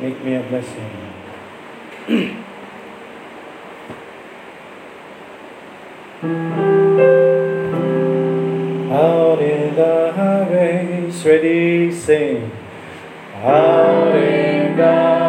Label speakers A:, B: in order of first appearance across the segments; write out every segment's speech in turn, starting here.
A: Make me a blessing. Out in the highways, ready, sing. Out in the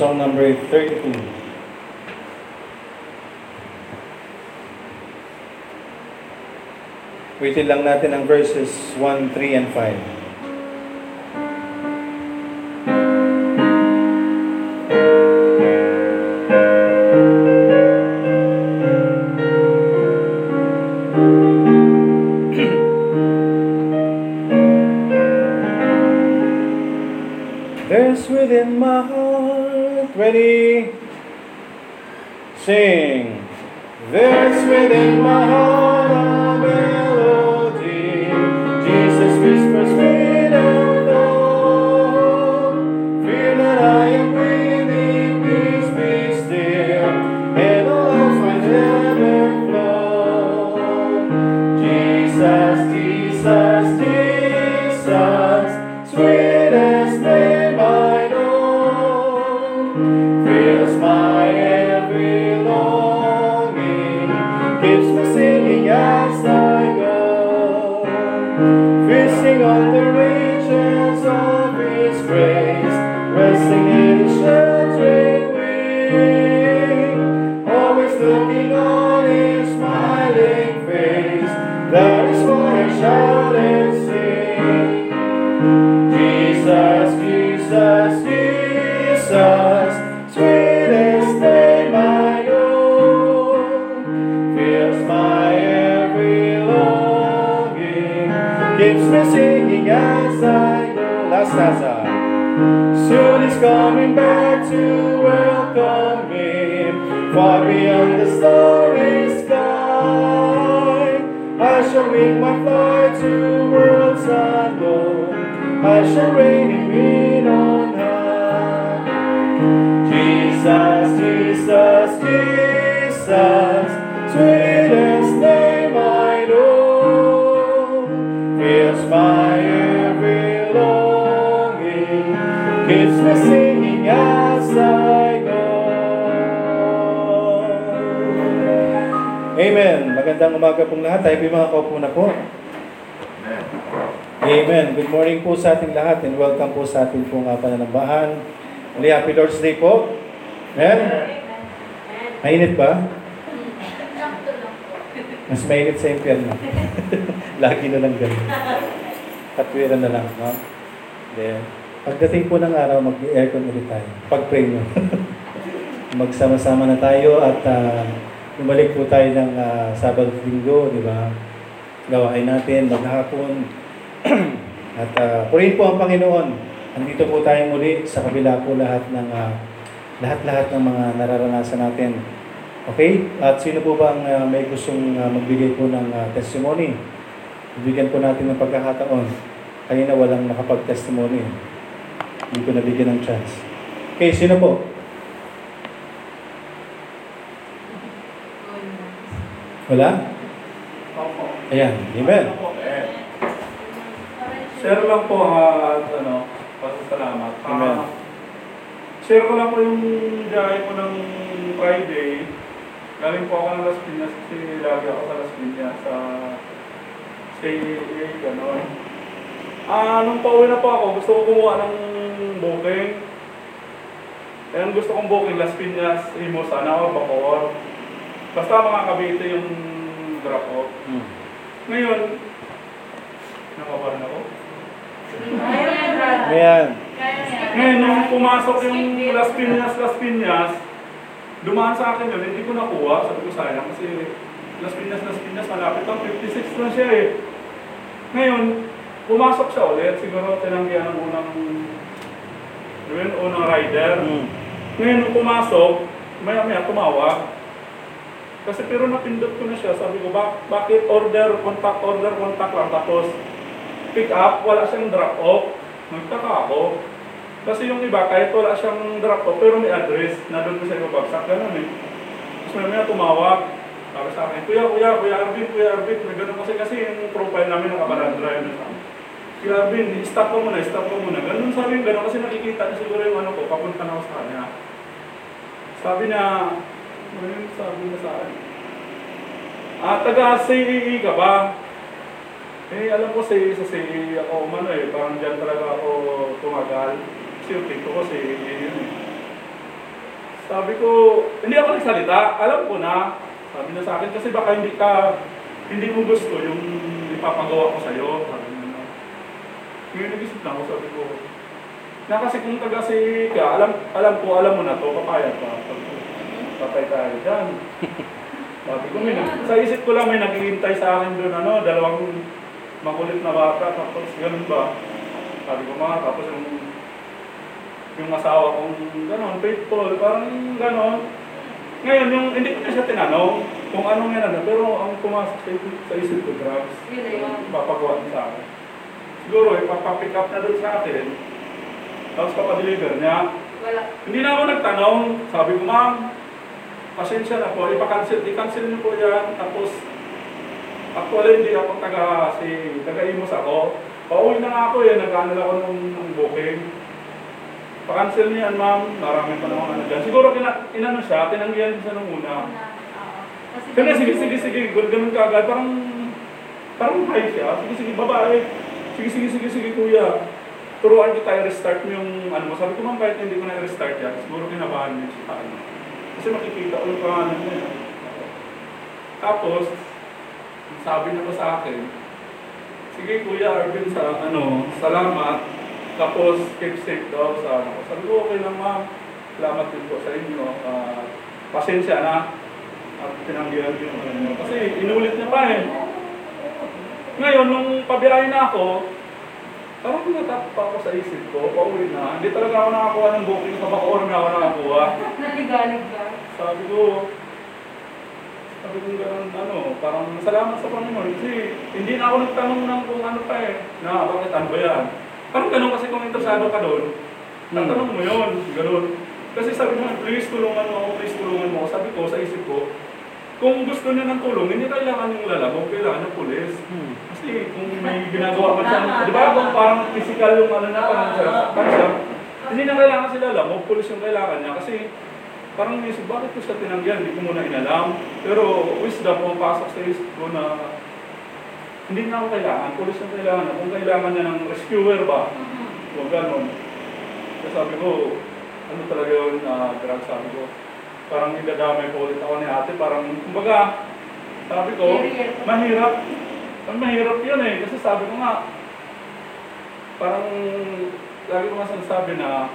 A: Song number 32. Waitin lang natin ang verses 1, 3, and 5. Reign in on high. Jesus, Jesus, Jesus, sweetest name I know, fills my every longing, keeps me singing as I go. Amen. Magandang umaga pong lahat. Tayo po mga kaupo na po. Amen. Good morning po sa ating lahat and welcome po sa ating pong uh, pananambahan. Muli, Happy Lord's Day po. Amen. Mainit ba? Mas mainit sa impyerno. Lagi na lang ganun. Katwiran na lang, no? Then, pagdating po ng araw, mag-aircon ulit tayo. Pag-pray nyo. Magsama-sama na tayo at uh, bumalik po tayo ng uh, Sabado Linggo, di ba? Gawain natin, maghapon. at uh, purihin po ang Panginoon. Andito po tayo muli sa kabila po lahat ng uh, lahat-lahat ng mga nararanasan natin. Okay? At sino po ba ang uh, may gustong uh, magbigay po ng uh, testimony? Bibigyan po natin ng pagkakataon. Kanina walang nakapag-testimony. Hindi ko nabigyan ng chance. Okay, sino po? Wala?
B: Opo.
A: Ayan, amen.
B: Po, eh, Share lang po ha, at ano, pasasalamat. Ah,
A: Amen.
B: share ko lang po yung biyahe ko ng Friday. Galing po ako ng Las Piñas kasi lagi ako sa Las Piñas sa CAA, gano'n. Ah, nung pauwi na po ako, gusto ko kumuha ng booking. Kaya ang gusto kong booking, Las Piñas, Imo, sana o Bacoor. Basta mga Cavite yung drop off.
A: Hmm.
B: Ngayon, nakabaran ako.
A: Ayan.
B: Ngayon, nung pumasok yung Las Piñas, Las Piñas, dumaan sa akin yun, hindi ko nakuha. Sabi ko sayang kasi Las Piñas, Las Piñas, malapit lang, 56 na siya eh. Ngayon, pumasok siya ulit. Siguro tinanggihan ng unang, yun, unang rider.
A: Hmm.
B: Ngayon, nung pumasok, maya maya tumawag. Kasi pero napindot ko na siya, sabi ko, bak bakit order, contact, order, contact lang, tapos pick up, wala siyang drop off. Nagtaka ako. Kasi yung iba, kahit wala siyang drop off, pero may address na doon ko siya ibabagsak, ganun eh. Tapos may maya tumawag, sabi sa akin, Kuya, Kuya, Kuya Arvin, Kuya Arvin, may ganun kasi kasi yung profile namin nakabalan drive na sa akin. Kuya Arvin, stop ko muna, stop ko muna. Ganun sabi yung ganun kasi nakikita niya siguro yung ano ko, papunta na ako sa kanya. Sabi niya, ano yung sabi niya sa akin? Ah, taga CEE ka ba? Eh, alam ko sa sa CEE ako umano eh, parang dyan talaga ako tumagal. Kasi yung tito ko CEE yun eh. Sabi ko, hindi ako nagsalita, alam ko na. Sabi niya sa akin, kasi baka hindi ka, hindi mo gusto yung ipapagawa ko sa'yo. Sabi na. Ngayon nag-isip na ako, sabi ko, na kasi kung taga CEE ka, alam, alam ko, alam mo na to, papayag ka. Patay tayo dyan. Sabi ko, may, sa isip ko lang may naghihintay sa akin doon, ano, dalawang makulit na bata, tapos ganun ba? Sabi ko, mga, tapos yung, yung asawa kong gano'n, faithful, parang gano'n. Ngayon, yung, hindi ko na siya tinanong kung anong yan ano, pero ang pumasok sa, sa isip ko, drugs,
C: na
B: papagawa niya sa akin. Siguro, ipapapick up na doon sa akin, tapos papadeliver niya.
C: Wala.
B: Hindi na ako nagtanong, sabi ko, ma'am, pasensya na po, ipakancel, i-cancel niyo po yan, tapos, actually, hindi ako taga, si, taga-imos ako. Pauwi na nga ako eh, nag-ano ako ng, ng booking. Pa-cancel niyan, ma'am, marami pa naman ano dyan. Siguro, kina, inano siya, tinanggihan siya nung una.
C: Kasi
B: sige, sige, sige, ganun ka agad, parang, parang high siya. Sige, sige, babae. Sige, sige, sige, sige, kuya. Turuan kita i-restart mo yung ano mo. Sabi ko, ma'am, kahit hindi ko na i-restart yan, siguro kinabahan niya siya. Ano. Kasi makikita ko yung pangalan niya. Tapos, sabi niya pa sa akin, sige kuya Arvin, sa ano, salamat. Tapos, keep safe daw sa ano. Sabi ko, okay lang ma'am. Salamat din po sa inyo. Ah, pasensya na. At tinanggihan ko yung ano niyo. Kasi inulit niya pa eh. Ngayon, nung pabiyahe na ako, parang natap pa ako sa isip ko, pauwi na. Hindi talaga ako nakakuha ng booking sa Bacoor na ako nakakuha.
C: Naligalig ka.
B: Sabi ko, sabi ko gano'n, ano, parang salamat sa Panginoon. Kasi hindi na ako nagtanong ng kung ano pa eh, na bakit ano ba yan. Parang gano'n kasi kung interesado ka doon, tatanong mo yun, gano'n. Kasi sabi mo, please tulungan mo ako, please tulungan mo ako. Sabi ko, sa isip ko, kung gusto niya ng tulong, hindi kailangan yung lalabog, kailangan ng pulis.
A: Hmm.
B: Kasi kung may ginagawa pa siya, di ba kung parang physical yung ano na, parang sarasaktan siya, hindi na kailangan sila alam, o pulis yung kailangan niya. Kasi parang isip, bakit ko siya tinanggihan, hindi ko muna inalam. Pero wisdom, pumapasok sa isip ko na hindi na ako kailangan, pulis yung kailangan niya. Kung kailangan niya ng rescuer ba, o gano'n. Kaya sabi ko, ano talaga yun na drug, sabi ko, parang idadamay ko ulit ako ni ate, parang, kumbaga, sabi ko, mahirap. Ang mahirap yun eh, kasi sabi ko nga, parang, lagi ko nga sinasabi na,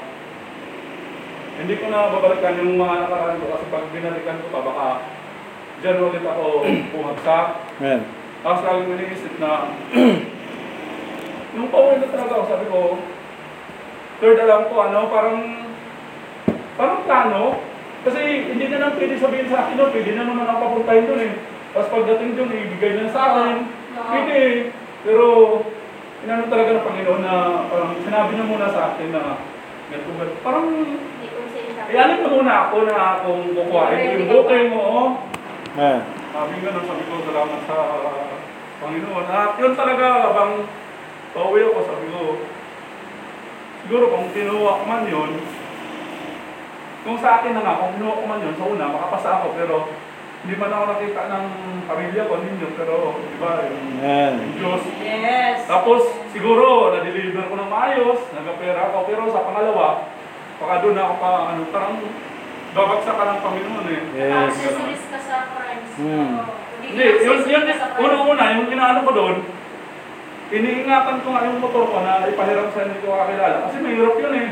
B: hindi ko na babalikan yung mga nakaraan ko kasi pag binalikan ko pa, baka dyan ulit ako bumagsak.
A: Ayan.
B: Tapos lagi ko iniisip na, nung pauwi na talaga ako, sabi ko, third alam ko, ano, parang, parang plano. Kasi hindi na lang pwede sabihin sa akin, no, pwede na naman ako papuntahin doon eh. Tapos pagdating doon, ibigay na sa akin.
C: Oo.
B: Pwede eh. Pero, inano talaga ng Panginoon na parang sinabi niya muna sa akin na ganito, ganito. Parang, Iyanin mo muna ako na kung kukuhain yung booking mo, oh.
A: Ayan.
B: Sabi nga nung sabi ko, salamat sa Panginoon. At yun talaga, habang pauwi ako, sabi ko, siguro kung kinuha ko man yun, kung sa akin na nga, kung kinuha ko man yun, sa una, makapasa ako, pero hindi man ako nakita ng pamilya ko ninyo, pero di ba, yung,
A: Ayan.
B: yung Diyos.
C: Yes.
B: Tapos, siguro, na-deliver ko ng maayos, nagapera ako, pero sa pangalawa, baka doon ako pa, ano, parang babagsak ka ng Panginoon eh.
A: Yes.
C: Accessories ka sa crimes.
B: Hmm. Hindi, yun, yun, una-una, yung inaano ko doon, iniingatan ko nga yung motor ko na ipahiram sa hindi ko kakilala. Kasi mahirap yun eh.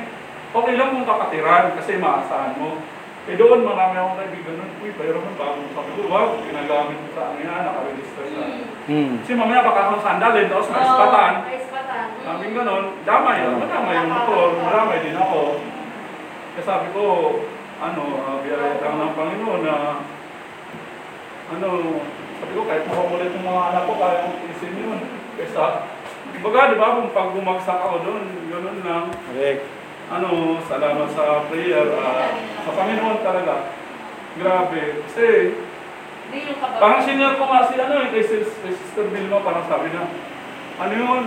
B: Okay lang kung kapatiran kasi maasahan mo. Eh doon, marami akong kaibigan nun. Uy, pahiram mo bago. Sabi ko, wow, ginagamit ko sa amin na, nakaregister na.
C: Hmm.
A: Hmm.
B: Kasi mamaya baka akong sandalin, tapos
C: Oo,
B: maispatan.
C: maispatan. Hmm.
B: Sabi ko ganun, damay, madamay yung motor, madamay din ako. Kaya sabi ko, ano, uh, biyaya lang ng Panginoon na, ano, sabi ko, kahit makamulit yung mga anak ko, kaya kong isin yun. Kaysa, baga, di ba, kung pag bumagsak ako doon, ganun lang.
A: Correct.
B: Ano, salamat sa prayer, ah, sa Panginoon talaga. Grabe. Kasi, Parang senior ko nga si ano eh, kay Sister Vilma, parang sabi na, ano yun,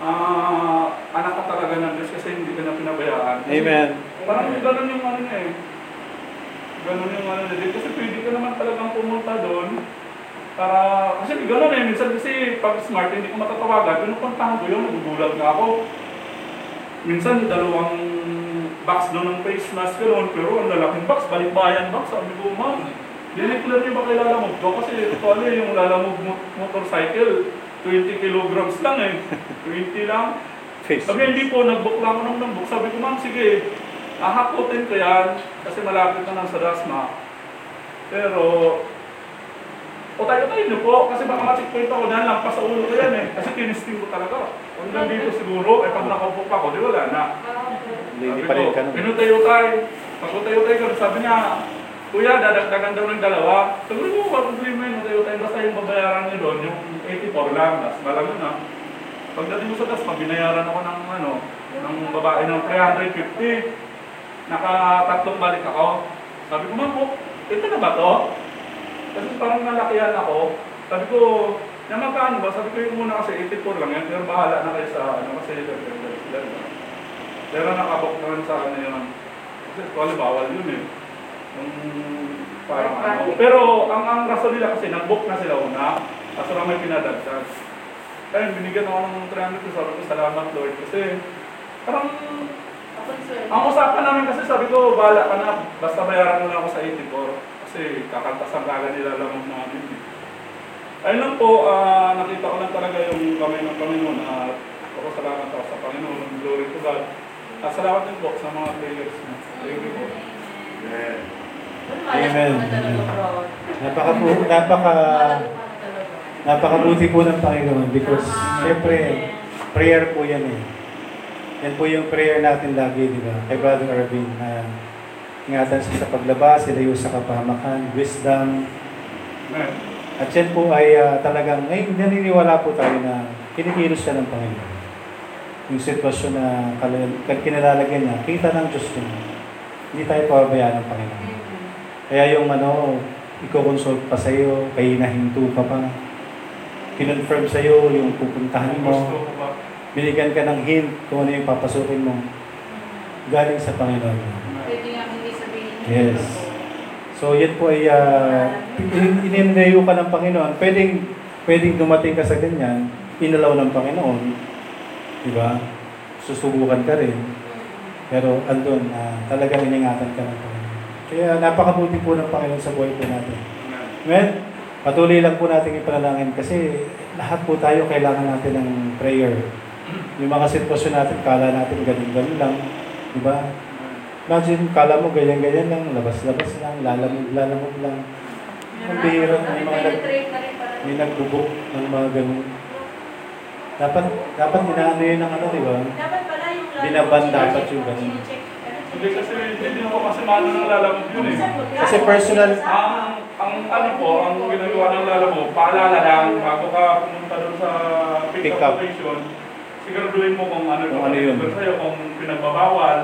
B: ah, anak ka talaga ng Diyos kasi hindi ka na pinabayaan. Kasi
A: Amen.
B: Parang ganun yung ano niya eh. Ganun yung ano niya. Kasi pwede ka naman talagang pumunta doon. Para, kasi ganun eh, minsan kasi pag smart, hindi ko matatawagan, pinupuntahan ko yun, nagugulat nga ako. Minsan, dalawang box doon ng face mask gano'n, pero ang lalaking box, balikbayan box, sabi ko, ma'am, dineclare niyo ba kay lalamog ko? Kasi actually yung lalamog mo- motorcycle, 20 kilograms lang eh. 20 lang.
A: Face.
B: Sabi hindi po, nag-book lang ako ng nag-book. Sabi ko, ma'am, sige, ahakutin ko yan kasi malapit na lang sa Dasma. Pero, o tayo tayo niyo po, kasi baka ma-checkpoint ako dyan, lampas sa ulo ko yan eh. Kasi tinisting ko talaga. Kung nandito siguro, eh pag nakaupo pa ako, di wala na.
A: Hindi pa rin ka nun.
B: Pinutayo tayo. Pag utayo tayo, sabi niya, Kuya, dadagdagan daw ng dalawa. Sabi ko, wag problema yun. Tayo tayo basta yung babayaran niyo doon, yung 84 lang. Tapos malam na. Pagdating mo sa tas, binayaran ako ng ano, ng babae ng 350. Nakatatlong balik ako. Sabi ko, ma'am, po, ito na ba to? Kasi parang nalakihan ako. Sabi ko, na magkano ba? Sabi ko yung muna kasi 84 lang yan. Pero bahala na kayo sa ano kasi sila. Pero nakabok naman sa ano yun. Kasi actually bawal yun eh. Yung parang ano. Pero ang ang rason nila kasi nag-book na sila una. Kaso lang may pinadagdag. Kaya binigyan ako ng 300 ko. Sabi ko, salamat Lord. Kasi parang ang usapan namin kasi sabi ko, bahala ka na, basta bayaran mo na ako sa 84. Kasi kakantasan kaga nila lamang namin. eh. Ayun lang po, ah, nakita ko lang talaga yung kamay ng Panginoon at ako salamat ako sa Panginoon. Glory to God. At salamat din po sa mga players niya. Thank you po.
A: Amen.
C: bro.
A: Napaka, napaka,
C: Malas ka na talaga.
A: Napakabuti po ng Panginoon because
C: Tama.
A: syempre, prayer po yan eh. Yan po yung prayer natin lagi, di ba? Kay Brother Irving, na ingatan siya sa paglabas, ilayo sa kapahamakan, wisdom. At yan po ay ah, talagang, ay naniniwala po tayo na kinikilos siya ng Panginoon. Yung sitwasyon na kal- kinalalagyan niya, kita ng Diyos yun. Hindi tayo pababayaan ng Panginoon. Kaya yung ano, i-consult pa sa'yo, kay nahinto ka pa. Kinonfirm sa'yo yung pupuntahan mo. Binigyan ka ng hint kung ano yung papasukin mo. Galing sa Panginoon.
C: Pwede nga hindi sabihin.
A: Yes. So yan po ay uh, ininayo ka ng Panginoon. Pwedeng, pwedeng dumating ka sa ganyan, inalaw ng Panginoon. Di ba? Susubukan ka rin. Pero andun, uh, talagang iningatan ka ng Panginoon. Kaya napakabuti po ng Panginoon sa buhay po natin.
B: Amen.
A: Patuloy lang po natin ipanalangin kasi lahat po tayo kailangan natin ng prayer. Yung mga sitwasyon natin, kala natin ganun-ganun lang. Di ba? Imagine, kala mo ganyan-ganyan lang, labas-labas lang, lalamog-lalamog lang. Ang bihira, may mga nag-. May nagbubok ng mga ganun. Dapat, dapat inaano yun ng ano, di ba?
C: Dapat pala yung lalo-
A: Binaban dapat yung ganun.
C: Ano,
B: Hindi kasi,
C: mo.
B: hindi ako kasi maano ng lalamog yun eh.
A: Kasi personal-
B: Ang, ang ano po, ang ginagawa ng lala mo, paalala lang, bago ka pumunta doon sa
A: Pick up.
B: station, siguraduhin mo kung ano
A: Kung ano yun.
B: Pero sa'yo, kung pinagbabawal,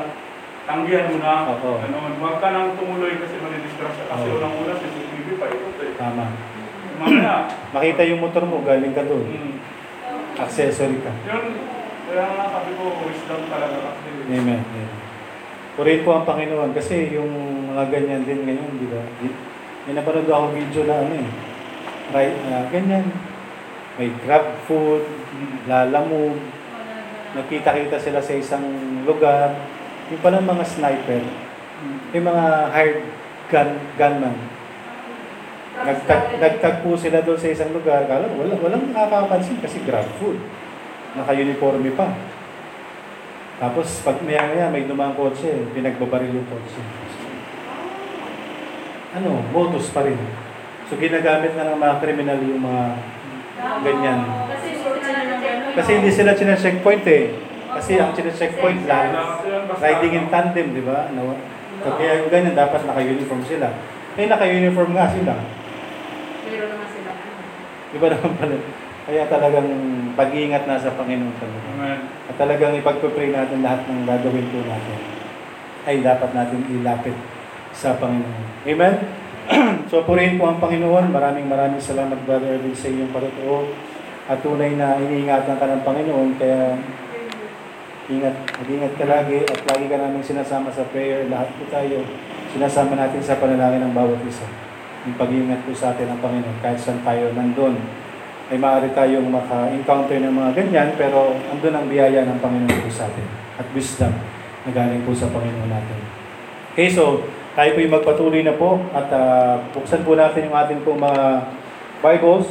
B: tanggihan mo na.
A: Oo.
B: Ganun. Huwag ka nang tumuloy kasi manidistract ka. Kasi unang-una, CCTV pa ito eh.
A: Tama.
B: Mamaya,
A: Makita yung motor mo, galing ka doon.
B: mm,
A: Accessory ka.
B: yun, kaya nga sabi ko, wisdom talaga kasi.
A: Amen. Amen. Purihin po ang Panginoon kasi yung mga ganyan din ngayon, di ba? May napanood ako video na ano eh. Right, ah, ganyan. May grab food, lalamog, nakita-kita sila sa isang lugar. Yung palang mga sniper, yung mga hired gun, gunman. Nagtag, nagtagpo sila doon sa isang lugar. Kala, wala, walang nakakapansin kasi grab food. Naka-uniforme pa. Tapos pag maya maya may dumang kotse, pinagbabaril yung kotse. Ano, modus pa rin. So ginagamit na ng mga kriminal yung mga ganyan.
C: Kasi
A: hindi sila chine-checkpoint eh. Kasi ang chine-checkpoint lang, riding in tandem, di ba? No? So, kaya yung ganyan, dapat naka-uniform sila. Eh, naka-uniform nga sila.
C: Meron naman sila.
A: Di ba naman pala? Kaya talagang pag-iingat na sa Panginoon talaga.
B: Amen.
A: At talagang ipagpapray natin lahat ng gagawin po natin ay dapat natin ilapit sa Panginoon. Amen? so, purihin po ang Panginoon. Maraming maraming salamat, Brother Erwin, sa iyong patutuo. At tunay na iniingatan ka ng Panginoon. Kaya, ingat, mag-ingat ka lagi at lagi ka namin sinasama sa prayer. Lahat po tayo, sinasama natin sa panalangin ng bawat isa. Yung pag-iingat po sa atin ng Panginoon. Kahit saan tayo nandun, ay maaari tayong maka-encounter ng mga ganyan, pero andun ang biyaya ng Panginoon po sa atin. At wisdom na galing po sa Panginoon natin. Okay, so tayo po yung magpatuloy na po at ah, buksan po natin yung ating po mga Bibles.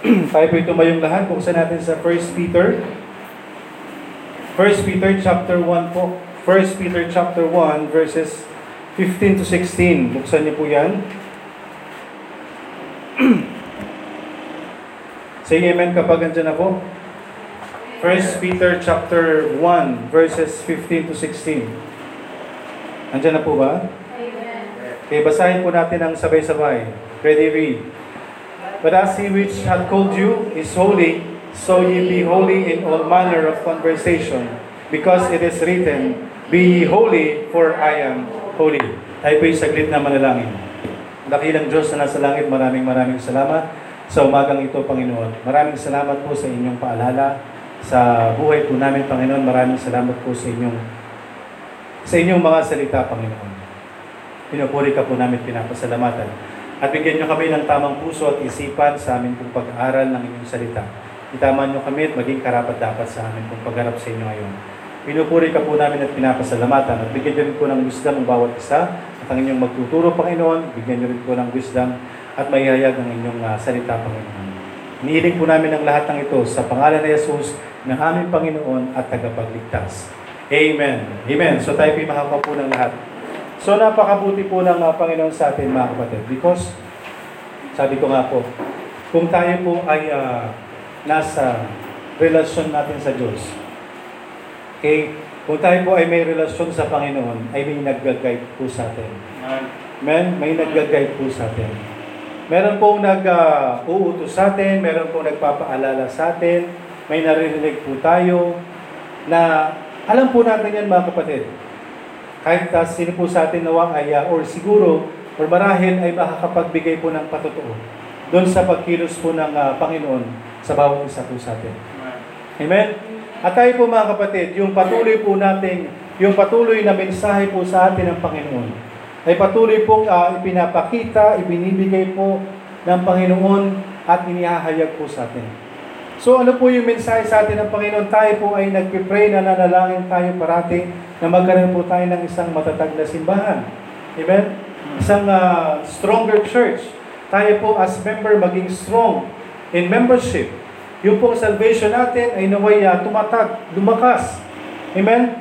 A: tayo po yung tumayong lahat. Buksan natin sa 1 Peter. 1 Peter chapter 1 po. 1 Peter chapter 1 verses 15 to 16. Buksan niyo po yan. Say amen kapag andyan na po. 1 Peter chapter 1 verses 15 to 16. Andyan na po ba?
C: Amen.
A: Okay, basahin po natin ang sabay-sabay. Ready, read. But as he which hath called you is holy, so ye be holy in all manner of conversation, because it is written, Be ye holy, for I am holy. Tayo po'y saglit na manalangin. Dakilang Diyos na nasa langit, maraming maraming salamat sa umagang ito, Panginoon. Maraming salamat po sa inyong paalala sa buhay po namin, Panginoon. Maraming salamat po sa inyong sa inyong mga salita, Panginoon. Pinupuri ka po namin, pinapasalamatan. At bigyan niyo kami ng tamang puso at isipan sa amin pong pag-aaral ng inyong salita. Itaman niyo kami at maging karapat-dapat sa amin pong pagharap sa inyo ngayon. Pinupuri ka po namin at pinapasalamatan at bigyan niyo rin po ng wisdom ang bawat isa at ang inyong magtuturo, Panginoon. Bigyan niyo rin po ng wisdom at maihayag ang inyong ah, salita, Panginoon. Inihiling po namin ang lahat ng ito sa pangalan ni Jesus ng aming Panginoon at tagapagligtas. Amen. Amen. So tayo po makakapo ng lahat. So napakabuti po ng ah, Panginoon sa atin mga kapatid because sabi ko nga po, kung tayo po ay ah, nasa relasyon natin sa Diyos, okay, kung tayo po ay may relasyon sa Panginoon, ay may nag-guide po sa atin. Amen? May nag-guide po sa atin. Meron pong nag-uutos sa atin, meron pong nagpapaalala sa atin, may naririnig po tayo na alam po natin yan mga kapatid. Kahit uh, sino po sa atin nawang ay, uh, or siguro, or marahil ay makakapagbigay po ng patotoo doon sa pagkilos po ng uh, Panginoon sa bawat isa po sa atin. Amen? At tayo po mga kapatid, yung patuloy po nating, yung patuloy na mensahe po sa atin ng Panginoon, ay patuloy pong uh, ipinapakita, ibinibigay po ng Panginoon at inihahayag po sa atin. So ano po yung mensahe sa atin ng Panginoon? Tayo po ay nagpipray na nanalangin tayo parati na magkaroon po tayo ng isang matatag na simbahan. Amen? Isang uh, stronger church. Tayo po as member maging strong in membership. Yung pong salvation natin ay naway uh, tumatag, lumakas. Amen?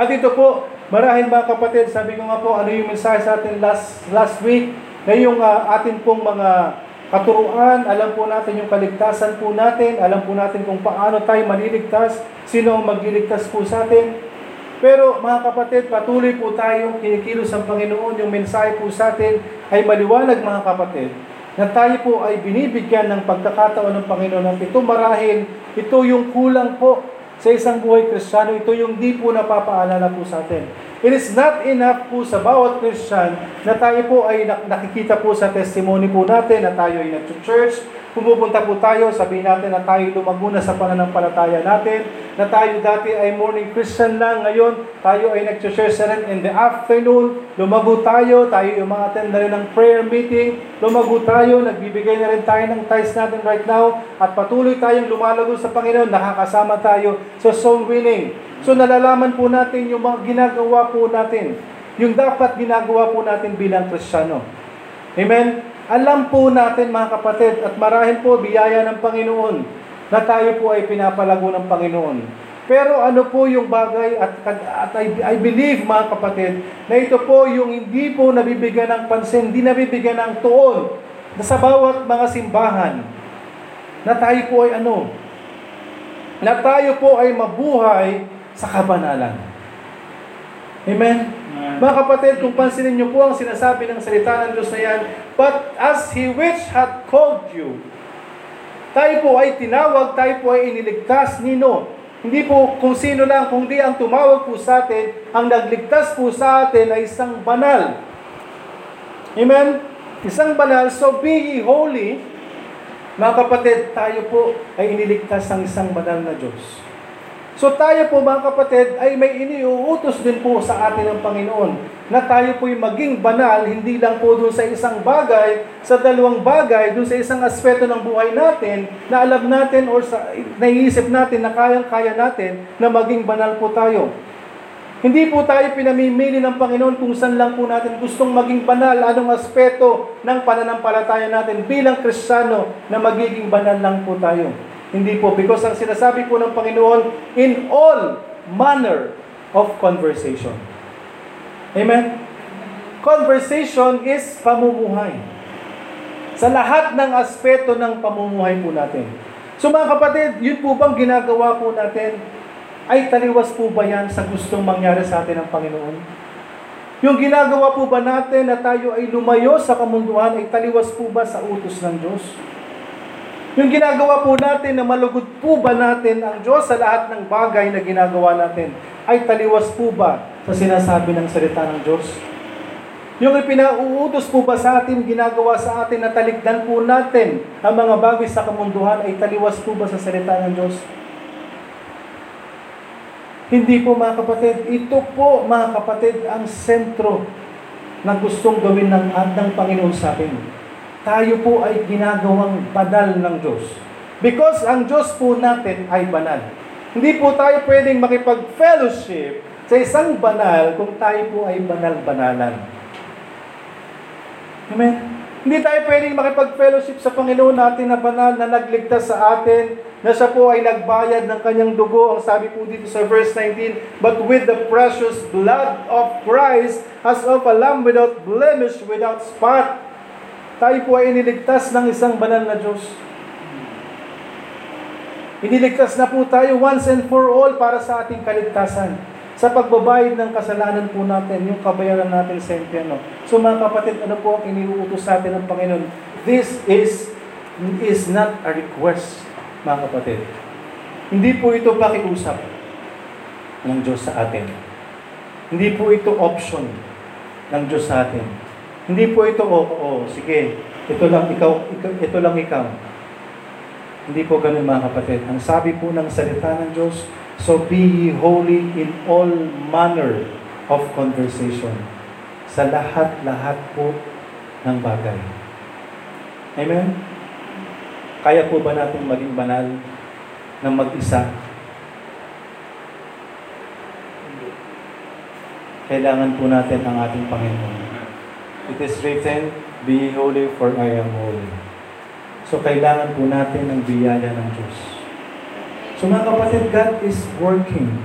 A: At ito po, marahil mga kapatid, sabi ko nga po, ano yung mensahe sa atin last, last week, na yung uh, atin pong mga katuruan, alam po natin yung kaligtasan po natin, alam po natin kung paano tayo maliligtas, sino ang magliligtas po sa atin. Pero mga kapatid, patuloy po tayong kinikilos ang Panginoon, yung mensahe po sa atin ay maliwanag mga kapatid, na tayo po ay binibigyan ng pagkakataon ng Panginoon at ito marahil, ito yung kulang po sa isang buhay kristyano, ito yung di po napapaalala po sa atin. It is not enough po sa bawat Christian na tayo po ay nakikita po sa testimony po natin na tayo ay nag-church, pumupunta po tayo, sabihin natin na tayo lumago na sa pananampalataya natin, na tayo dati ay morning Christian lang, ngayon tayo ay nag-church na rin in the afternoon, lumago tayo, tayo yung mga na rin ng prayer meeting, lumago tayo, nagbibigay na rin tayo ng tithes natin right now, at patuloy tayong lumalago sa Panginoon, nakakasama tayo sa soul winning. So nalalaman po natin yung mga ginagawa po natin, yung dapat ginagawa po natin bilang Kristiyano. Amen? Alam po natin mga kapatid at marahil po biyaya ng Panginoon na tayo po ay pinapalago ng Panginoon. Pero ano po yung bagay at, at I, I believe mga kapatid na ito po yung hindi po nabibigyan ng pansin, hindi nabibigyan ng tuon na sa bawat mga simbahan na tayo po ay ano, na tayo po ay mabuhay sa kabanalan. Amen? Mga kapatid, kung pansinin niyo po ang sinasabi ng salita ng Diyos na yan, But as He which hath called you, tayo po ay tinawag, tayo po ay iniligtas, nino? Hindi po kung sino lang, kundi ang tumawag po sa atin, ang nagligtas po sa atin ay isang banal. Amen? Isang banal, so be ye holy. Mga kapatid, tayo po ay iniligtas ng isang banal na Diyos. So tayo po mga kapatid ay may iniuutos din po sa atin ng Panginoon na tayo po'y maging banal, hindi lang po dun sa isang bagay, sa dalawang bagay, dun sa isang aspeto ng buhay natin na alam natin or sa, naiisip natin na kayang-kaya natin na maging banal po tayo. Hindi po tayo pinamimili ng Panginoon kung saan lang po natin gustong maging banal, anong aspeto ng pananampalataya natin bilang Kristiyano na magiging banal lang po tayo. Hindi po, because ang sinasabi po ng Panginoon, in all manner of conversation. Amen? Conversation is pamumuhay. Sa lahat ng aspeto ng pamumuhay po natin. So mga kapatid, yun po bang ginagawa po natin? Ay taliwas po ba yan sa gustong mangyari sa atin ng Panginoon? Yung ginagawa po ba natin na tayo ay lumayo sa kamunduhan ay taliwas po ba sa utos ng Diyos? Yung ginagawa po natin na malugod po ba natin ang Diyos sa lahat ng bagay na ginagawa natin ay taliwas po ba sa sinasabi ng salita ng Diyos? Yung ipinauutos po ba sa atin, ginagawa sa atin na talikdan po natin ang mga bagay sa kamunduhan ay taliwas po ba sa salita ng Diyos? Hindi po mga kapatid, ito po mga kapatid ang sentro na gustong gawin ng, ng Panginoon sa atin. Tayo po ay ginagawang banal ng Diyos. Because ang Diyos po natin ay banal. Hindi po tayo pwedeng makipag-fellowship sa isang banal kung tayo po ay banal-banalan. Amen? Hindi tayo pwedeng makipag-fellowship sa Panginoon natin na banal na nagligtas sa atin, na siya po ay nagbayad ng kanyang dugo. Ang sabi po dito sa verse 19, But with the precious blood of Christ, as of a lamb without blemish, without spot, tayo po ay iniligtas ng isang banal na Diyos. Iniligtas na po tayo once and for all para sa ating kaligtasan. Sa pagbabayad ng kasalanan po natin, yung kabayaran natin sa impyerno. So mga kapatid, ano po ang iniuutos sa atin ng Panginoon? This is is not a request, mga kapatid. Hindi po ito pakiusap ng Diyos sa atin. Hindi po ito option ng Diyos sa atin. Hindi po ito, oo, oh, oh, sige, ito lang ikaw, ikaw, ito lang ikaw. Hindi po ganun mga kapatid. Ang sabi po ng salita ng Diyos, So be ye holy in all manner of conversation. Sa lahat-lahat po ng bagay. Amen? Kaya po ba natin maging banal ng mag-isa? Kailangan po natin ang ating Panginoon. It is written, Be holy for I am holy. So kailangan po natin ang biyaya ng Diyos. So mga kapatid, God is working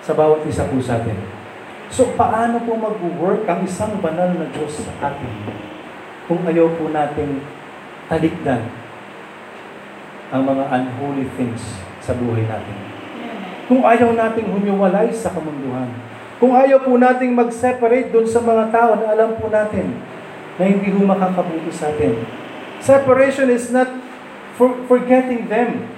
A: sa bawat isa po sa atin. So paano po mag-work ang isang banal na Diyos sa atin kung ayaw po natin talikdan ang mga unholy things sa buhay natin? Kung ayaw nating humiwalay sa kamunduhan, kung ayaw po nating mag-separate doon sa mga tao na alam po natin na hindi ho makakabuti sa atin. Separation is not for forgetting them.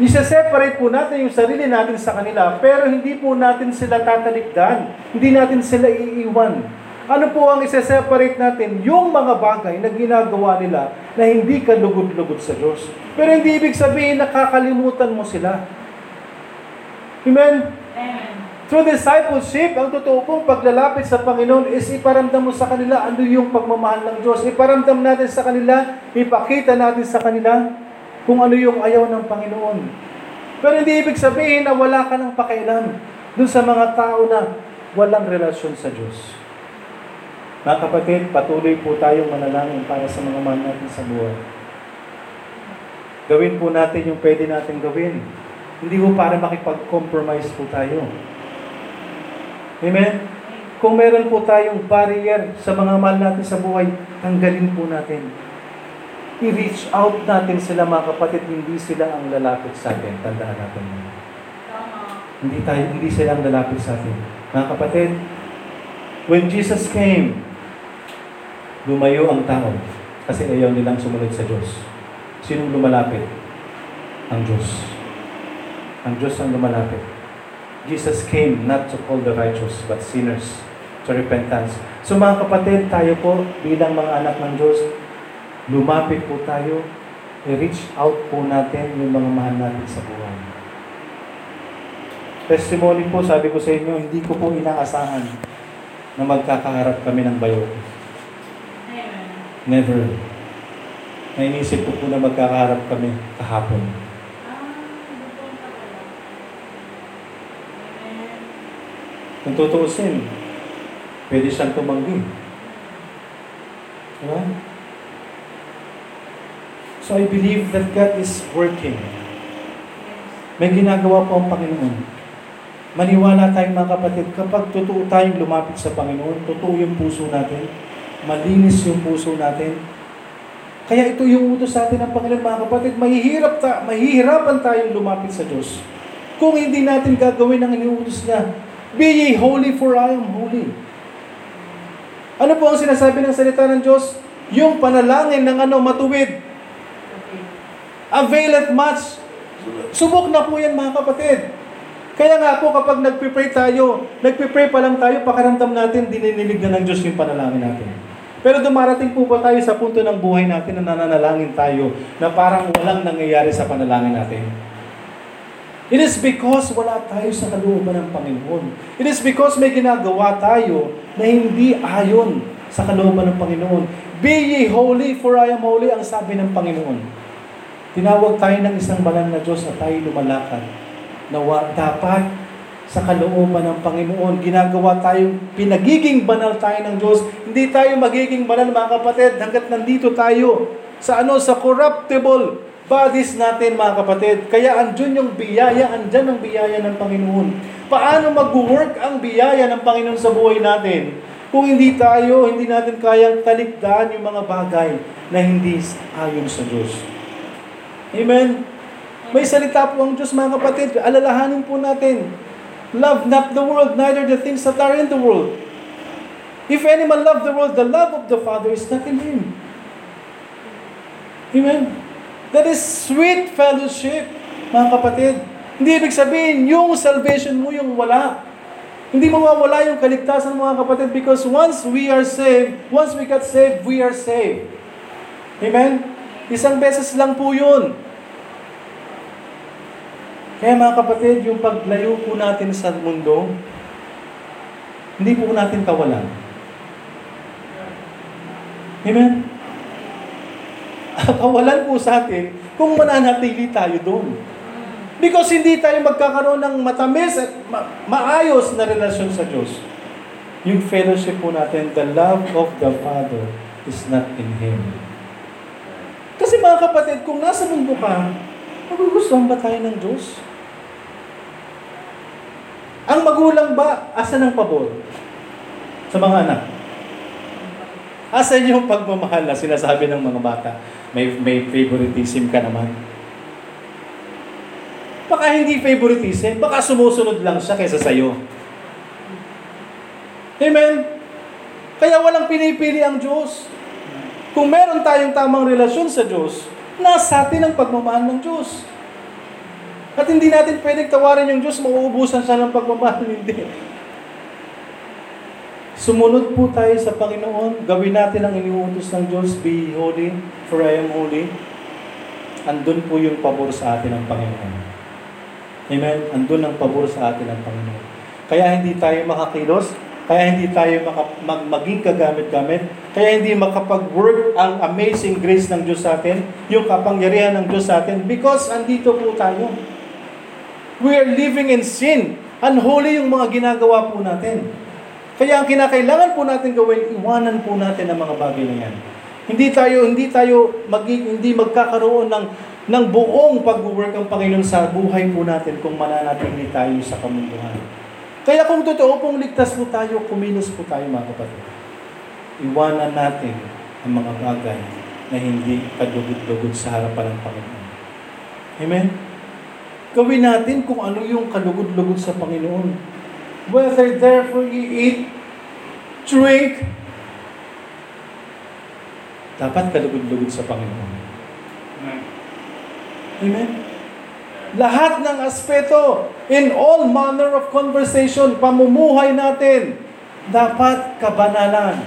A: Isa-separate po natin yung sarili natin sa kanila, pero hindi po natin sila tatalikdan. Hindi natin sila iiwan. Ano po ang isa-separate natin? Yung mga bagay na ginagawa nila na hindi ka lugod-lugod sa Diyos. Pero hindi ibig sabihin nakakalimutan mo sila. Amen?
C: Amen.
A: Through discipleship, ang totoo pong paglalapit sa Panginoon is iparamdam mo sa kanila ano yung pagmamahal ng Diyos. Iparamdam natin sa kanila, ipakita natin sa kanila kung ano yung ayaw ng Panginoon. Pero hindi ibig sabihin na wala ka ng pakialam dun sa mga tao na walang relasyon sa Diyos. Mga kapatid, patuloy po tayong manalangin para sa mga mahal natin sa buhay. Gawin po natin yung pwede natin gawin. Hindi po para makipag-compromise po tayo. Amen? Kung meron po tayong barrier sa mga mahal natin sa buhay, tanggalin po natin. I-reach out natin sila mga kapatid, hindi sila ang lalapit sa atin. Tandaan natin yun. Hindi, tayo, hindi sila ang lalapit sa atin. Mga kapatid, when Jesus came, lumayo ang tao kasi ayaw nilang sumunod sa Diyos. Sinong lumalapit? Ang Diyos. Ang Diyos ang lumalapit. Jesus came not to call the righteous, but sinners to repentance. So mga kapatid, tayo po bilang mga anak ng Diyos, lumapit po tayo, i-reach out po natin yung mga mahal natin sa buhay. Testimony po, sabi ko sa inyo, hindi ko po inaasahan na magkakaharap kami ng bayo.
C: Amen.
A: Never. Nainisip ko po na magkakaharap kami kahapon.
C: Ah, bukong pa pala. Amen.
A: Kung tutuusin, pwede siyang tumanggi. Diba? So I believe that God is working. May ginagawa po ang Panginoon. Maniwala tayong mga kapatid, kapag totoo tayong lumapit sa Panginoon, totoo yung puso natin, malinis yung puso natin, kaya ito yung utos sa atin ng Panginoon, mga kapatid, mahihirap ta, mahihirapan tayong lumapit sa Diyos. Kung hindi natin gagawin ang iniutos niya, Be ye holy for I am holy. Ano po ang sinasabi ng salita ng Diyos? Yung panalangin ng ano matuwid. Availeth much. Subok na po yan mga kapatid. Kaya nga po kapag nagpipray tayo, nagpipray pa lang tayo, pakaramdam natin, dininilig na ng Diyos yung panalangin natin. Pero dumarating po ba tayo sa punto ng buhay natin na nananalangin tayo na parang walang nangyayari sa panalangin natin? It is because wala tayo sa kalooban ng Panginoon. It is because may ginagawa tayo na hindi ayon sa kalooban ng Panginoon. Be ye holy for I am holy, ang sabi ng Panginoon. Tinawag tayo ng isang banal na Diyos at tayo lumalakad. Na dapat sa kalooban ng Panginoon, ginagawa tayong pinagiging banal tayo ng Diyos. Hindi tayo magiging banal mga kapatid hanggat nandito tayo sa ano sa corruptible bodies natin mga kapatid. Kaya andyan yung biyaya, andyan ang biyaya ng Panginoon. Paano mag-work ang biyaya ng Panginoon sa buhay natin? Kung hindi tayo, hindi natin kayang talikdan yung mga bagay na hindi ayon sa Diyos. Amen? May salita po ang Diyos mga kapatid. Alalahanin po natin. Love not the world, neither the things that are in the world. If any man love the world, the love of the Father is not in him. Amen? That is sweet fellowship, mga kapatid. Hindi ibig sabihin, yung salvation mo yung wala. Hindi mawawala yung kaligtasan mga kapatid because once we are saved, once we got saved, we are saved. Amen? Isang beses lang po yun. Kaya mga kapatid, yung paglayo po natin sa mundo, hindi po natin kawalan. Amen? Kawalan po sa atin kung mananatili tayo doon. Because hindi tayo magkakaroon ng matamis at ma- maayos na relasyon sa Diyos. Yung fellowship po natin, the love of the Father is not in Him. Kasi mga kapatid, kung nasa mundo ka, magugustuhan ba tayo ng Diyos? Ang magulang ba, asa ng pabor? Sa mga anak. Asan yung pagmamahal na sinasabi ng mga bata? May, may favoritism ka naman. Baka hindi favoritism, baka sumusunod lang siya kaysa sa'yo. Amen? Kaya walang pinipili ang Diyos. Kung meron tayong tamang relasyon sa Diyos, nasa atin ang pagmamahal ng Diyos. At hindi natin pwedeng tawarin yung Diyos, mauubusan siya ng pagmamahal. Hindi. Sumunod po tayo sa Panginoon. Gawin natin ang iniutos ng Diyos. Be holy, for I am holy. Andun po yung pabor sa atin ng Panginoon. Amen? Andun ang pabor sa atin ng Panginoon. Kaya hindi tayo makakilos, kaya hindi tayo maka, mag, maging kagamit-gamit, kaya hindi makapag-work ang amazing grace ng Diyos sa atin, yung kapangyarihan ng Diyos sa atin, because andito po tayo. We are living in sin. Unholy yung mga ginagawa po natin. Kaya ang kinakailangan po natin gawin, iwanan po natin ang mga bagay na yan. Hindi tayo hindi tayo maging hindi magkakaroon ng ng buong pag-work ang Panginoon sa buhay po natin kung mananatili tayo sa kamunduhan. Kaya kung totoo pong ligtas po tayo, kumilos po tayo mga kapatid. Iwanan natin ang mga bagay na hindi kadugod-dugod sa harapan ng Panginoon. Amen? Gawin natin kung ano yung kalugod-lugod sa Panginoon. Whether therefore ye eat, drink, dapat kalugod-lugod sa Panginoon. Amen? Lahat ng aspeto, in all manner of conversation, pamumuhay natin, dapat kabanalan.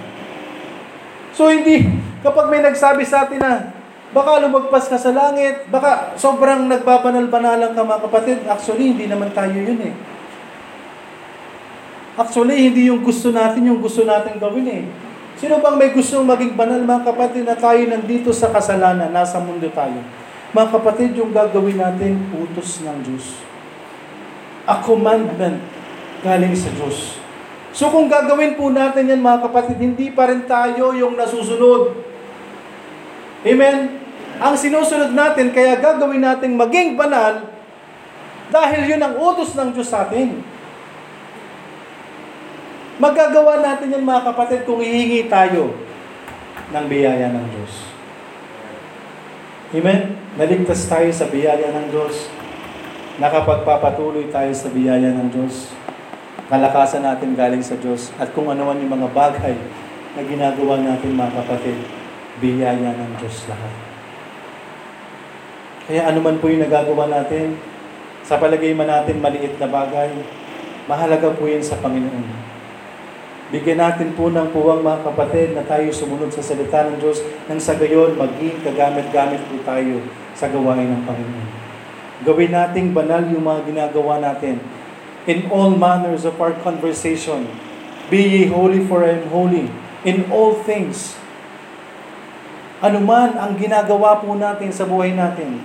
A: So hindi, kapag may nagsabi sa atin na, baka lumagpas ka sa langit, baka sobrang nagbabanal-banalan ka mga kapatid, actually, hindi naman tayo yun eh. Actually, hindi yung gusto natin yung gusto natin gawin eh. Sino bang may gustong maging banal mga kapatid na tayo nandito sa kasalanan, nasa mundo tayo? Mga kapatid, yung gagawin natin, utos ng Diyos. A commandment galing sa Diyos. So kung gagawin po natin yan mga kapatid, hindi pa rin tayo yung nasusunod. Amen? Ang sinusunod natin, kaya gagawin natin maging banal, dahil yun ang utos ng Diyos sa atin. Magagawa natin yan mga kapatid kung hihingi tayo ng biyaya ng Diyos. Amen? Naligtas tayo sa biyaya ng Diyos. Nakapagpapatuloy tayo sa biyaya ng Diyos. Kalakasan natin galing sa Diyos at kung ano man yung mga bagay na ginagawa natin mga kapatid, biyaya ng Diyos lahat. Kaya ano man po yung nagagawa natin, sa palagay man natin maliit na bagay, mahalaga po yan sa Panginoon. Bigyan natin po ng puwang mga kapatid na tayo sumunod sa salita ng Diyos nang sa gayon maging kagamit-gamit po tayo sa gawain ng Panginoon. Gawin nating banal yung mga ginagawa natin. In all manners of our conversation, be ye holy for I am holy. In all things, ano man ang ginagawa po natin sa buhay natin,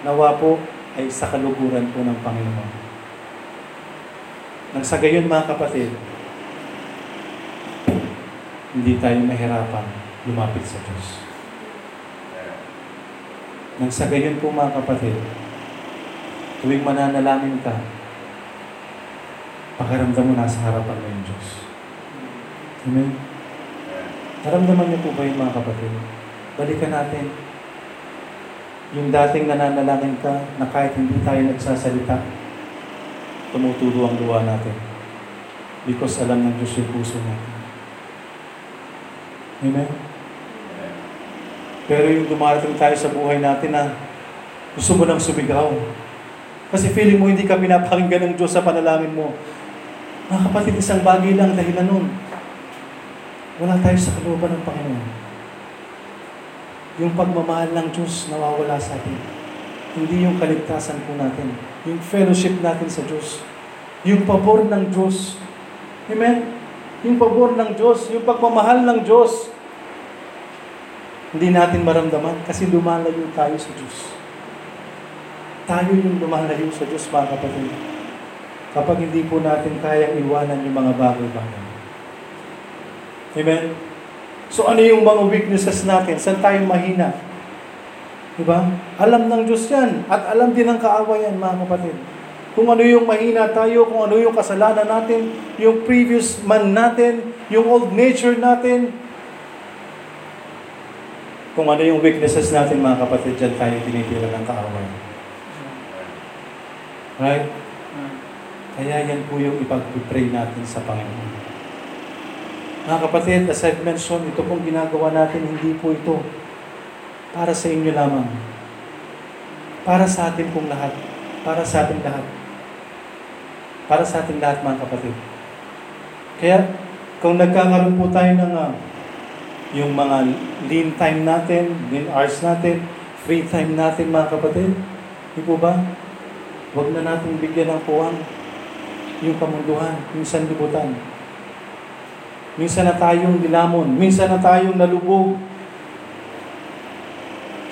A: nawa po ay sa kaluguran po ng Panginoon. Nang sa gayon mga kapatid, hindi tayo mahirapan lumapit sa Diyos. Nang sa gayon po mga kapatid, tuwing mananalangin ka, pakiramdam mo nasa harapan mo yung Diyos. Amen? Naramdaman niyo po ba yung mga kapatid? Balikan natin. Yung dating nananalangin ka na kahit hindi tayo nagsasalita, tumutulo ang luha natin. Because alam ng Diyos yung puso natin. Amen? Pero yung dumarating tayo sa buhay natin na gusto mo nang sumigaw. Kasi feeling mo hindi ka pinapakinggan ng Diyos sa panalangin mo. Mga kapatid, isang bagay lang dahilan nun. Wala tayo sa kalooban ng Panginoon. Yung pagmamahal ng Diyos nawawala sa atin. Hindi yung kaligtasan po natin. Yung fellowship natin sa Diyos. Yung pabor ng Diyos. Amen? Yung pabor ng Diyos. Yung pagmamahal ng Diyos. Hindi natin maramdaman kasi lumalayo tayo sa Diyos. Tayo yung lumalayo sa Diyos, mga kapatid. Kapag hindi po natin kayang iwanan yung mga bagay-bagay. Amen? So ano yung mga weaknesses natin? Saan tayo mahina? Diba? Alam ng Diyos yan. At alam din ng kaawayan, mga kapatid. Kung ano yung mahina tayo, kung ano yung kasalanan natin, yung previous man natin, yung old nature natin, kung ano yung weaknesses natin, mga kapatid, dyan tayo tinitira ng kaawayan. Right? Kaya yan po yung ipag-pray natin sa Panginoon. Mga kapatid, as I've mentioned, ito pong ginagawa natin, hindi po ito para sa inyo lamang. Para sa atin pong lahat. Para sa ating lahat. Para sa ating lahat, mga kapatid. Kaya, kung nagkakaroon po tayo ng ah, yung mga lean time natin, lean hours natin, free time natin, mga kapatid, di po ba? Huwag na natin bigyan ng puwang yung kamunduhan, yung sanlibutan. Minsan na tayong dilamon, minsan na tayong nalubog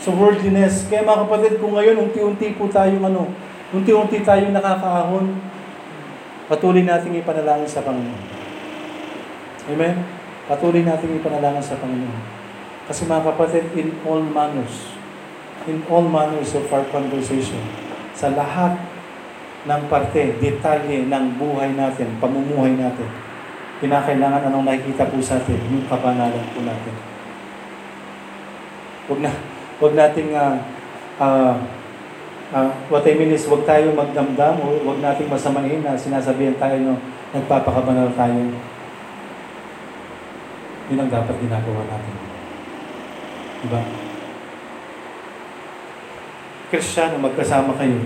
A: sa worldliness. Kaya mga kapatid, kung ngayon unti-unti po tayong ano, unti-unti tayong nakakaahon, patuloy nating ipanalangin sa Panginoon. Amen? Patuloy nating ipanalangin sa Panginoon. Kasi mga kapatid, in all manners, in all manners of our conversation, sa lahat ng parte, detalye ng buhay natin, pamumuhay natin, kinakailangan anong nakikita po sa atin, yung kabanalan po natin. Huwag na, huwag nating, uh, uh, uh, what I mean is, huwag tayo magdamdam, o huwag nating masamain na sinasabihan tayo no, nagpapakabanal tayo. Yun ang dapat ginagawa natin. Diba? Kristyano, magkasama kayo.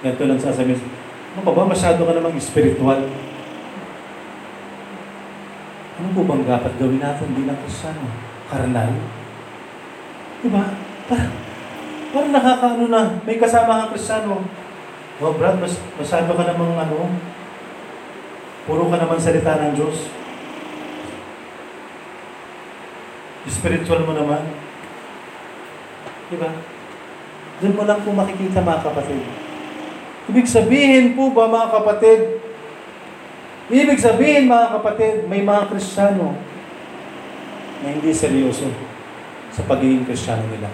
A: Ganito lang sasabihin, ano ka ba, masyado ka namang spiritual. Ano po bang dapat gawin natin bilang Kristyano? Karnal? Diba? Parang, parang nakakaano na, may kasama kang Kristyano. Oh, Brad, mas, masyado ka namang ano, puro ka naman salita ng Diyos. Spiritual mo naman. Diba? Doon mo lang po makikita mga kapatid. Ibig sabihin po ba mga kapatid, ibig sabihin mga kapatid, may mga Kristiyano na hindi seryoso sa pagiging Kristiyano nila.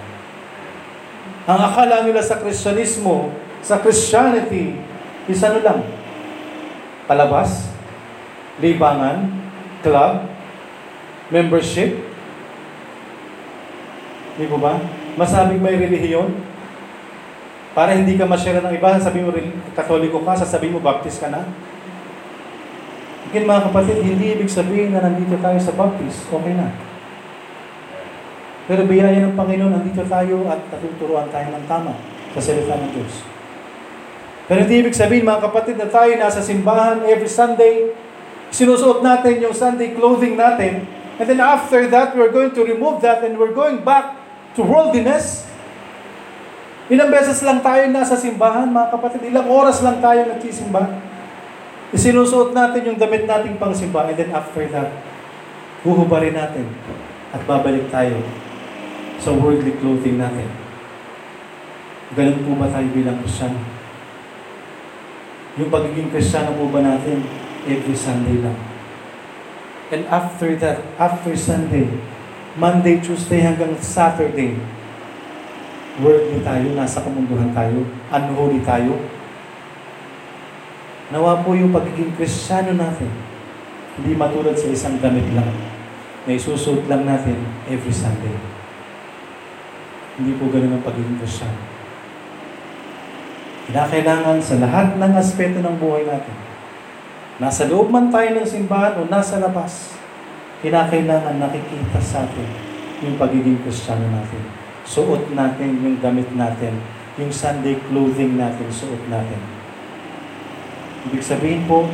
A: Ang akala nila sa Kristyanismo, sa Christianity, is ano lang? Palabas, libangan, club, membership, Di po ba? Masabing may relihiyon? Para hindi ka masyara ng iba, sabi mo katoliko ka, sasabihin mo, baptist ka na. Again mga kapatid, hindi ibig sabihin na nandito tayo sa baptist, okay na. Pero biyaya ng Panginoon, nandito tayo at natuturuan tayo ng tama sa salita ng Diyos. Pero hindi ibig sabihin mga kapatid na tayo nasa simbahan every Sunday, sinusuot natin yung Sunday clothing natin, and then after that, we're going to remove that and we're going back to worldliness. Ilang beses lang tayo nasa simbahan, mga kapatid, ilang oras lang tayo nagsisimba. Isinusuot natin yung damit nating pangsimba, and then after that, huhubarin natin at babalik tayo sa worldly clothing natin. Ganun po ba tayo bilang Krisyano? Yung pagiging Krisyano po ba natin every Sunday lang? And after that, after Sunday, Monday, Tuesday hanggang Saturday, worldly tayo, nasa kamunduhan tayo, unholy tayo. Nawa po yung pagiging Krisyano natin, hindi matulad sa isang damit lang na isusuot lang natin every Sunday. Hindi po ganun ang pagiging Krisyano. Kinakailangan sa lahat ng aspeto ng buhay natin, nasa loob man tayo ng simbahan o nasa labas, kinakailangan nakikita sa atin yung pagiging Kristiyano natin. Suot natin yung damit natin, yung Sunday clothing natin, suot natin. Ibig sabihin po,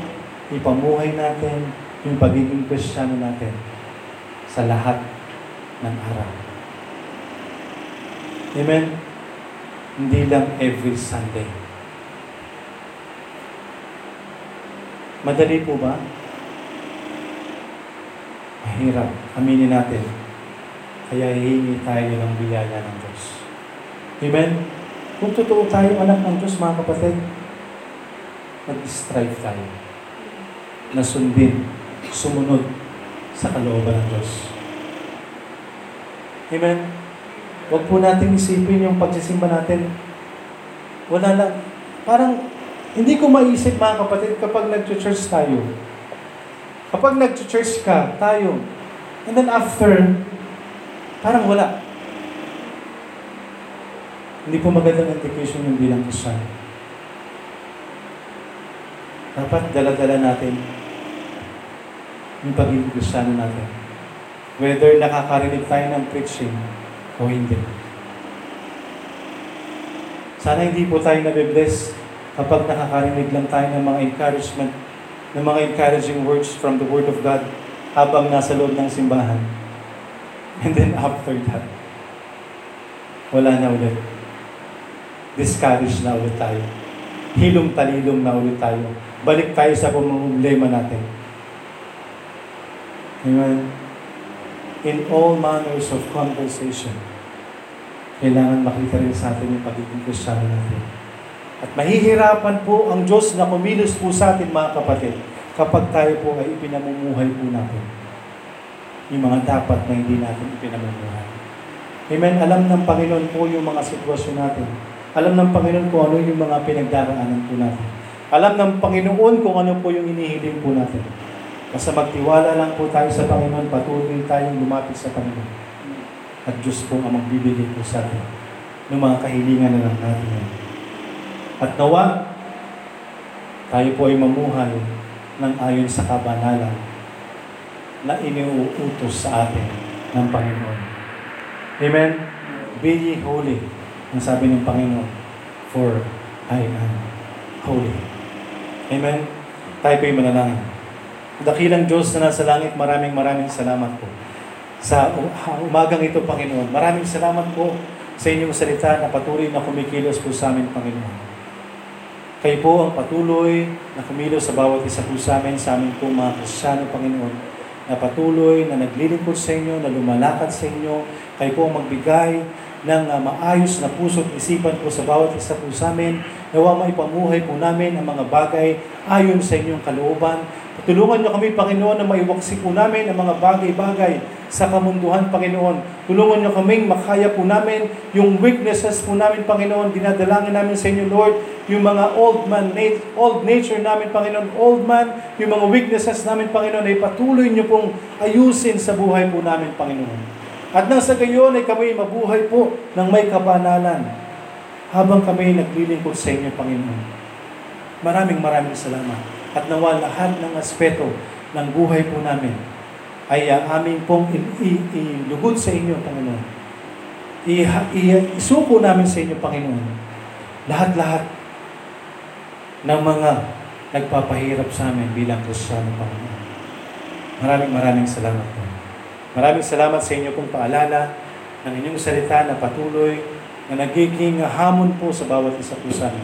A: ipamuhay natin yung pagiging Kristiyano natin sa lahat ng araw. Amen? Hindi lang every Sunday. Madali po ba? Mahirap. Aminin natin. Kaya hihingi tayo ng biyaya ng Diyos. Amen? Kung totoo tayo anak ng Diyos, mga kapatid, mag-strive tayo na sumunod sa kalooban ng Diyos. Amen? Huwag po natin isipin yung pagsisimba natin. Wala lang. Parang, hindi ko maisip mga kapatid kapag nag-church tayo. Kapag nag-church ka, tayo, and then after, parang wala. Hindi po magandang indication yung bilang Kristiyan. Dapat dala-dala natin yung pagiging Kristiyano natin. Whether nakakarinig tayo ng preaching o hindi. Sana hindi po tayo nabibless kapag nakakarinig lang tayo ng mga encouragement, ng mga encouraging words from the Word of God habang nasa loob ng simbahan. And then after that, wala na ulit. Discouraged na ulit tayo. Hilong talilong na ulit tayo. Balik tayo sa problema natin. Amen. In all manners of conversation, kailangan makita rin sa atin yung pagiging Kristiyano natin. At mahihirapan po ang Diyos na kumilos po sa atin mga kapatid kapag tayo po ay ipinamumuhay po natin. Yung mga dapat na hindi natin ipinamumuhay. Amen. Alam ng Panginoon po yung mga sitwasyon natin. Alam ng Panginoon kung ano yung mga pinagdaraanan po natin. Alam ng Panginoon kung ano po yung inihiling po natin. Basta magtiwala lang po tayo sa Panginoon, patuloy tayong lumapit sa Panginoon. At Diyos po ang magbibigay po sa atin ng mga kahilingan na lang natin. At nawa, tayo po ay mamuhay ng ayon sa kabanalan na iniuutos sa atin ng Panginoon. Amen? Be ye holy, ang sabi ng Panginoon, for I am holy. Amen? Tayo po'y manalangin. Dakilang Diyos na nasa langit, maraming maraming salamat po. Sa umagang ito, Panginoon, maraming salamat po sa inyong salita na patuloy na kumikilos po sa amin, Panginoon. Kayo po ang patuloy na kumilos sa bawat isa po sa amin, sa amin po mga Krisyano, Panginoon, na patuloy na naglilingkod sa inyo, na lumalakad sa inyo. Kayo po ang magbigay ng uh, maayos na puso at isipan po sa bawat isa po sa amin. Nawa maipamuhay po namin ang mga bagay ayon sa inyong kalooban. Tulungan niyo kami, Panginoon, na maiwaksi po namin ang mga bagay-bagay sa kamunduhan, Panginoon. Tulungan niyo kaming makaya po namin yung weaknesses po namin, Panginoon. Dinadalangin namin sa inyo, Lord, yung mga old man, nat- old nature namin, Panginoon, old man, yung mga weaknesses namin, Panginoon, ay patuloy niyo pong ayusin sa buhay po namin, Panginoon. At nang sa gayon ay kami mabuhay po ng may kabanalan. habang kami naglilingkod sa inyo, Panginoon. Maraming maraming salamat. At nawa lahat ng aspeto ng buhay po namin ay uh, aming pong il- i- ilugod sa inyo, Panginoon. Iha- i- isuko namin sa inyo, Panginoon. Lahat-lahat ng mga nagpapahirap sa amin bilang Kristiyano, Panginoon. Maraming maraming salamat po. Maraming salamat sa inyo pong paalala ng inyong salita na patuloy na nagiging hamon po sa bawat isa po sa amin.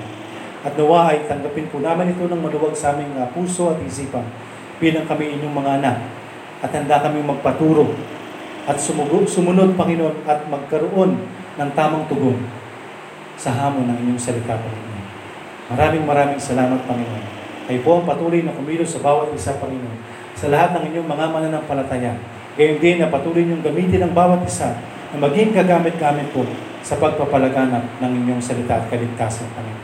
A: At nawa ay tanggapin po namin ito ng maluwag sa aming uh, puso at isipan bilang kami inyong mga anak at handa kami magpaturo at sumugod, sumunod, Panginoon, at magkaroon ng tamang tugon sa hamon ng inyong salita, Panginoon. Maraming maraming salamat, Panginoon. Kayo po ang patuloy na kumilos sa bawat isa, Panginoon. Sa lahat ng inyong mga mananampalataya. Gayon din na patuloy niyong gamitin ang bawat isa na maging kagamit-gamit po sa pagpapalaganap ng inyong salita at kaligtasan, Panginoon.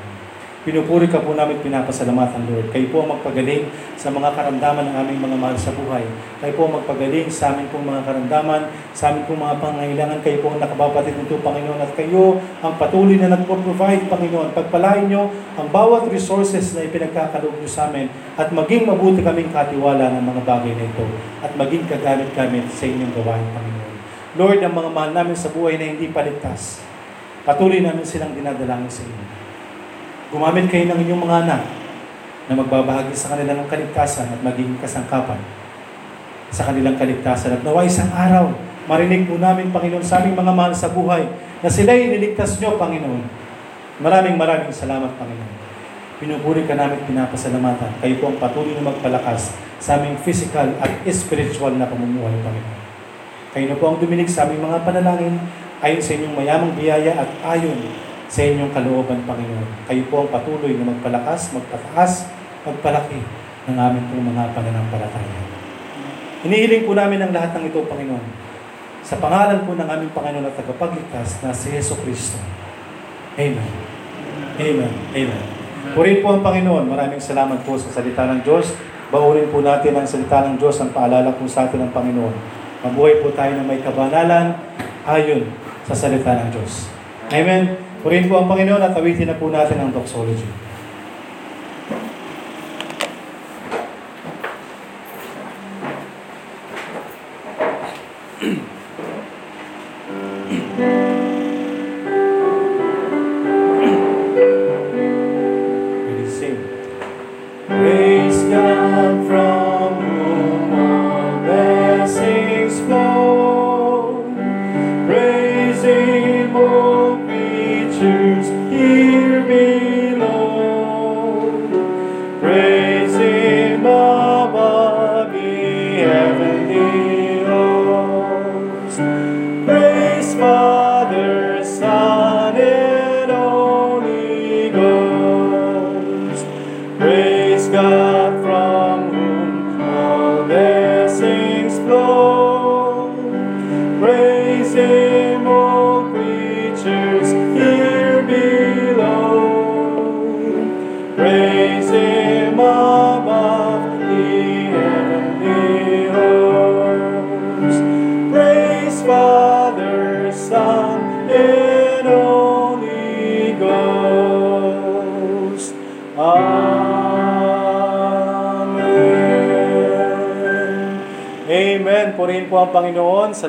A: Pinupuri ka po namin pinapasalamatan, Lord. Kayo po ang magpagaling sa mga karamdaman ng aming mga mahal sa buhay. Kayo po ang magpagaling sa amin pong mga karamdaman, sa amin pong mga pangangailangan. Kayo po ang nakababatid nito, Panginoon. At kayo ang patuloy na nagpo-provide, Panginoon. Pagpalain nyo ang bawat resources na ipinagkakaloob nyo sa amin at maging mabuti kaming katiwala ng mga bagay na ito at maging kagamit-gamit sa inyong gawain, Panginoon. Lord, ang mga mahal namin sa buhay na hindi paligtas, patuloy namin silang dinadalangin sa inyo. Gumamit kayo ng inyong mga anak na magbabahagi sa kanila ng kaligtasan at maging kasangkapan sa kanilang kaligtasan. At nawa isang araw, marinig po namin, Panginoon, sa aming mga mahal sa buhay na sila'y niligtas nyo, Panginoon. Maraming maraming salamat, Panginoon. Pinupuri ka namin, pinapasalamatan. Kayo po ang patuloy na magpalakas sa aming physical at spiritual na pamumuhay, Panginoon. Kayo na po ang duminig sa aming mga panalangin ayon sa inyong mayamang biyaya at ayon sa inyong kalooban, Panginoon. Kayo po ang patuloy na magpalakas, magpataas, magpalaki ng aming pong mga pananampalataya. Inihiling po namin ang lahat ng ito, Panginoon, sa pangalan po ng aming Panginoon at tagapagligtas na si Yeso Kristo. Amen. Amen. Amen. Purihin po ang Panginoon. Maraming salamat po sa salita ng Diyos. Baurin po natin ang salita ng Diyos, ang paalala po sa atin ng Panginoon. Mabuhay po tayo ng may kabanalan ayon sa salita ng Diyos. Amen. Purihin po ang Panginoon at awitin na po natin ang doxology.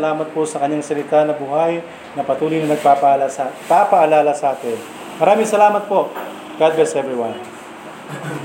A: Salamat po sa kanyang salita na buhay na patuloy na nagpapaalala sa, papaalala sa atin. Maraming salamat po. God bless everyone.